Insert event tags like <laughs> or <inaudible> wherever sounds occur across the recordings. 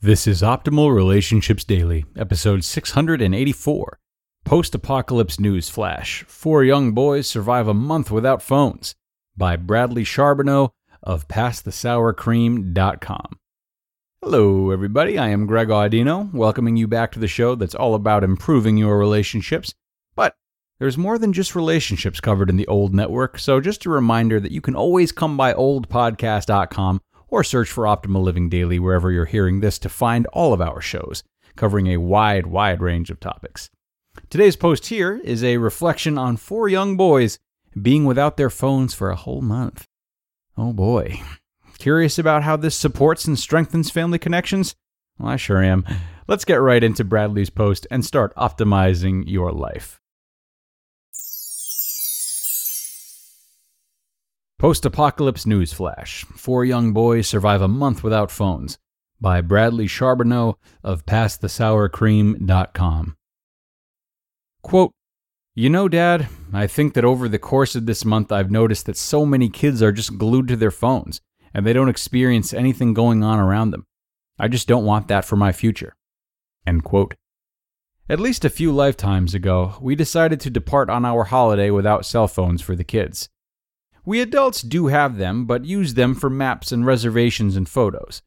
This is Optimal Relationships Daily, episode 684. Post Apocalypse News Flash Four Young Boys Survive a Month Without Phones by Bradley Charbonneau of PastTheSourCream.com. Hello, everybody. I am Greg Audino, welcoming you back to the show that's all about improving your relationships. But there's more than just relationships covered in the old network, so just a reminder that you can always come by oldpodcast.com or search for Optimal Living Daily wherever you're hearing this to find all of our shows, covering a wide, wide range of topics. Today's post here is a reflection on four young boys being without their phones for a whole month. Oh boy. <laughs> Curious about how this supports and strengthens family connections? Well, I sure am. Let's get right into Bradley's post and start optimizing your life. Post Apocalypse News Flash Four Young Boys Survive a Month Without Phones by Bradley Charbonneau of PastTheSourCream.com. Quote, You know, Dad, I think that over the course of this month I've noticed that so many kids are just glued to their phones and they don't experience anything going on around them. I just don't want that for my future. End quote. At least a few lifetimes ago, we decided to depart on our holiday without cell phones for the kids. We adults do have them, but use them for maps and reservations and photos.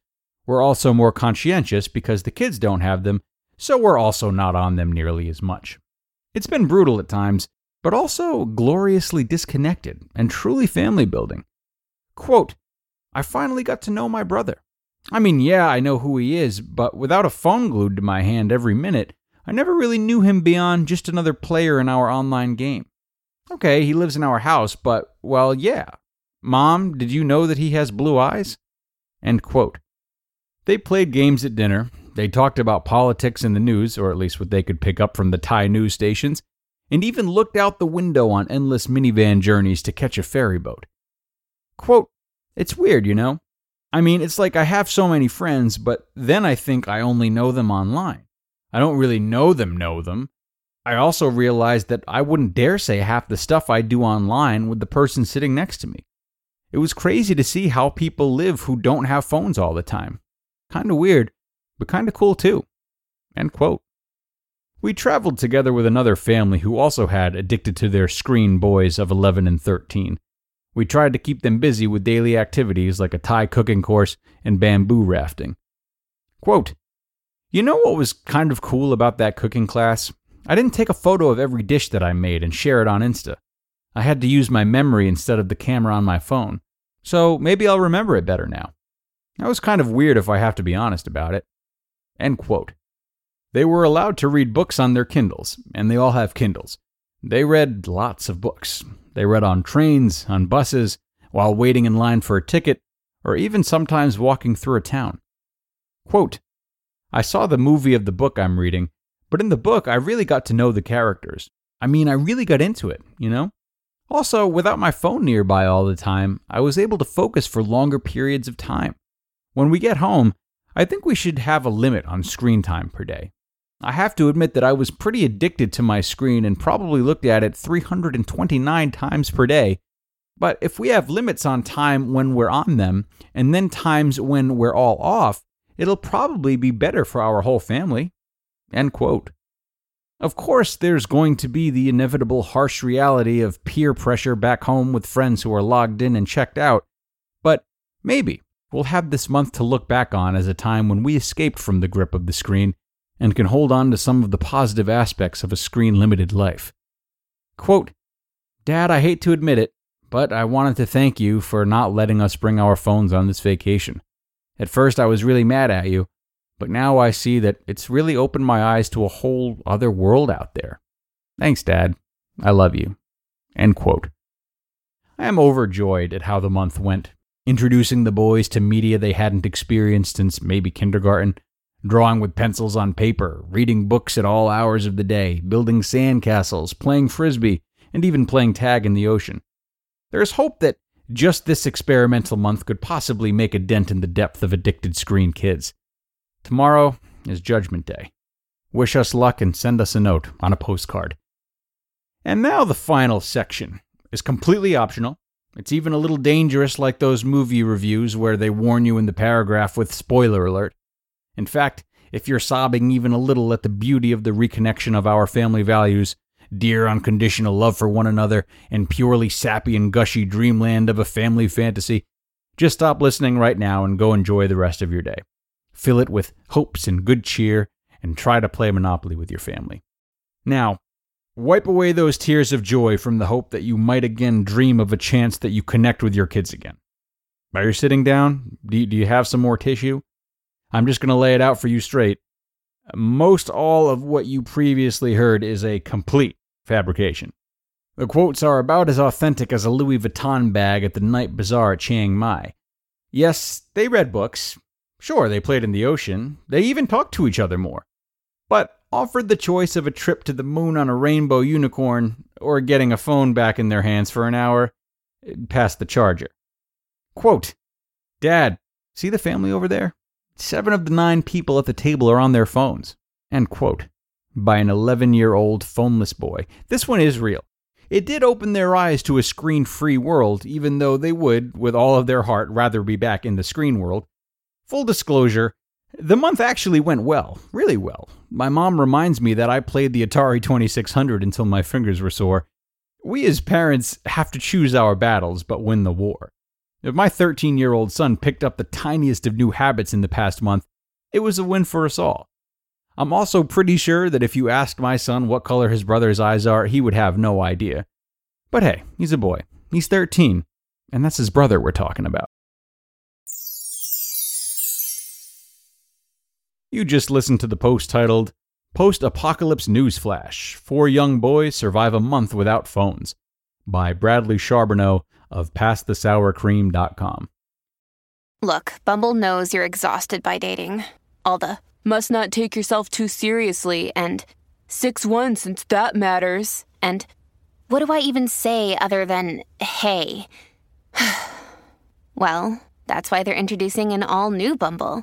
We're also more conscientious because the kids don't have them, so we're also not on them nearly as much. It's been brutal at times, but also gloriously disconnected and truly family building. Quote, I finally got to know my brother. I mean, yeah, I know who he is, but without a phone glued to my hand every minute, I never really knew him beyond just another player in our online game. Okay, he lives in our house, but, well, yeah. Mom, did you know that he has blue eyes? End quote. They played games at dinner. They talked about politics in the news, or at least what they could pick up from the Thai news stations, and even looked out the window on endless minivan journeys to catch a ferry boat. Quote, It's weird, you know? I mean, it's like I have so many friends, but then I think I only know them online. I don't really know them, know them. I also realized that I wouldn't dare say half the stuff I do online with the person sitting next to me. It was crazy to see how people live who don't have phones all the time. Kind of weird, but kind of cool too. End quote. We traveled together with another family who also had addicted to their screen boys of 11 and 13. We tried to keep them busy with daily activities like a Thai cooking course and bamboo rafting. Quote, You know what was kind of cool about that cooking class? I didn't take a photo of every dish that I made and share it on Insta. I had to use my memory instead of the camera on my phone. So maybe I'll remember it better now. That was kind of weird if I have to be honest about it. End quote. They were allowed to read books on their Kindles, and they all have Kindles. They read lots of books. They read on trains, on buses, while waiting in line for a ticket, or even sometimes walking through a town. Quote, I saw the movie of the book I'm reading, but in the book, I really got to know the characters. I mean, I really got into it, you know? Also, without my phone nearby all the time, I was able to focus for longer periods of time. When we get home, I think we should have a limit on screen time per day. I have to admit that I was pretty addicted to my screen and probably looked at it 329 times per day. But if we have limits on time when we're on them, and then times when we're all off, it'll probably be better for our whole family. End quote. Of course, there's going to be the inevitable harsh reality of peer pressure back home with friends who are logged in and checked out, but maybe, we'll have this month to look back on as a time when we escaped from the grip of the screen and can hold on to some of the positive aspects of a screen limited life. Quote, Dad, I hate to admit it, but I wanted to thank you for not letting us bring our phones on this vacation. At first, I was really mad at you, but now I see that it's really opened my eyes to a whole other world out there. Thanks, Dad. I love you. End quote. I am overjoyed at how the month went, introducing the boys to media they hadn't experienced since maybe kindergarten, drawing with pencils on paper, reading books at all hours of the day, building sandcastles, playing frisbee, and even playing tag in the ocean. There is hope that just this experimental month could possibly make a dent in the depth of addicted screen kids. Tomorrow is Judgment Day. Wish us luck and send us a note on a postcard. And now the final section is completely optional. It's even a little dangerous, like those movie reviews where they warn you in the paragraph with spoiler alert. In fact, if you're sobbing even a little at the beauty of the reconnection of our family values, dear unconditional love for one another, and purely sappy and gushy dreamland of a family fantasy, just stop listening right now and go enjoy the rest of your day. Fill it with hopes and good cheer, and try to play Monopoly with your family. Now, wipe away those tears of joy from the hope that you might again dream of a chance that you connect with your kids again. While you're sitting down, do you, do you have some more tissue? I'm just going to lay it out for you straight. Most all of what you previously heard is a complete fabrication. The quotes are about as authentic as a Louis Vuitton bag at the night bazaar at Chiang Mai. Yes, they read books. Sure, they played in the ocean. They even talked to each other more. But offered the choice of a trip to the moon on a rainbow unicorn or getting a phone back in their hands for an hour, past the charger. Quote, Dad, see the family over there? Seven of the nine people at the table are on their phones. End quote. By an 11 year old phoneless boy. This one is real. It did open their eyes to a screen free world, even though they would, with all of their heart, rather be back in the screen world. Full disclosure, the month actually went well, really well. My mom reminds me that I played the Atari 2600 until my fingers were sore. We as parents have to choose our battles but win the war. If my 13 year old son picked up the tiniest of new habits in the past month, it was a win for us all. I'm also pretty sure that if you asked my son what color his brother's eyes are, he would have no idea. But hey, he's a boy. He's 13, and that's his brother we're talking about. You just listened to the post titled Post Apocalypse Newsflash Four Young Boys Survive a Month Without Phones by Bradley Charbonneau of PastTheSourCream.com. Look, Bumble knows you're exhausted by dating. All the must not take yourself too seriously and 6 1 since that matters. And what do I even say other than hey? <sighs> well, that's why they're introducing an all new Bumble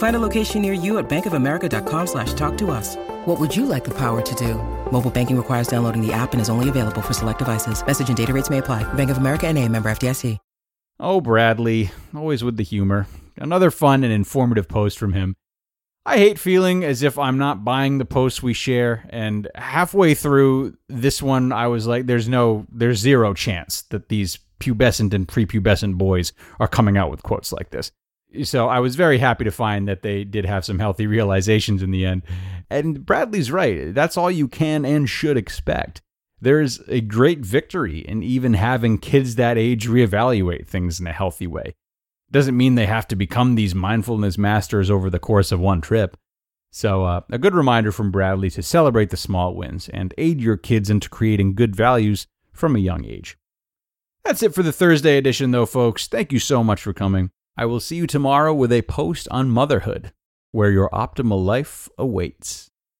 Find a location near you at bankofamerica.com slash talk to us. What would you like the power to do? Mobile banking requires downloading the app and is only available for select devices. Message and data rates may apply. Bank of America and a member FDIC. Oh, Bradley, always with the humor. Another fun and informative post from him. I hate feeling as if I'm not buying the posts we share, and halfway through this one, I was like, there's no, there's zero chance that these pubescent and prepubescent boys are coming out with quotes like this so I was very happy to find that they did have some healthy realizations in the end. And Bradley's right. That's all you can and should expect. There's a great victory in even having kids that age reevaluate things in a healthy way. Doesn't mean they have to become these mindfulness masters over the course of one trip. So, uh, a good reminder from Bradley to celebrate the small wins and aid your kids into creating good values from a young age. That's it for the Thursday edition, though, folks. Thank you so much for coming. I will see you tomorrow with a post on motherhood where your optimal life awaits.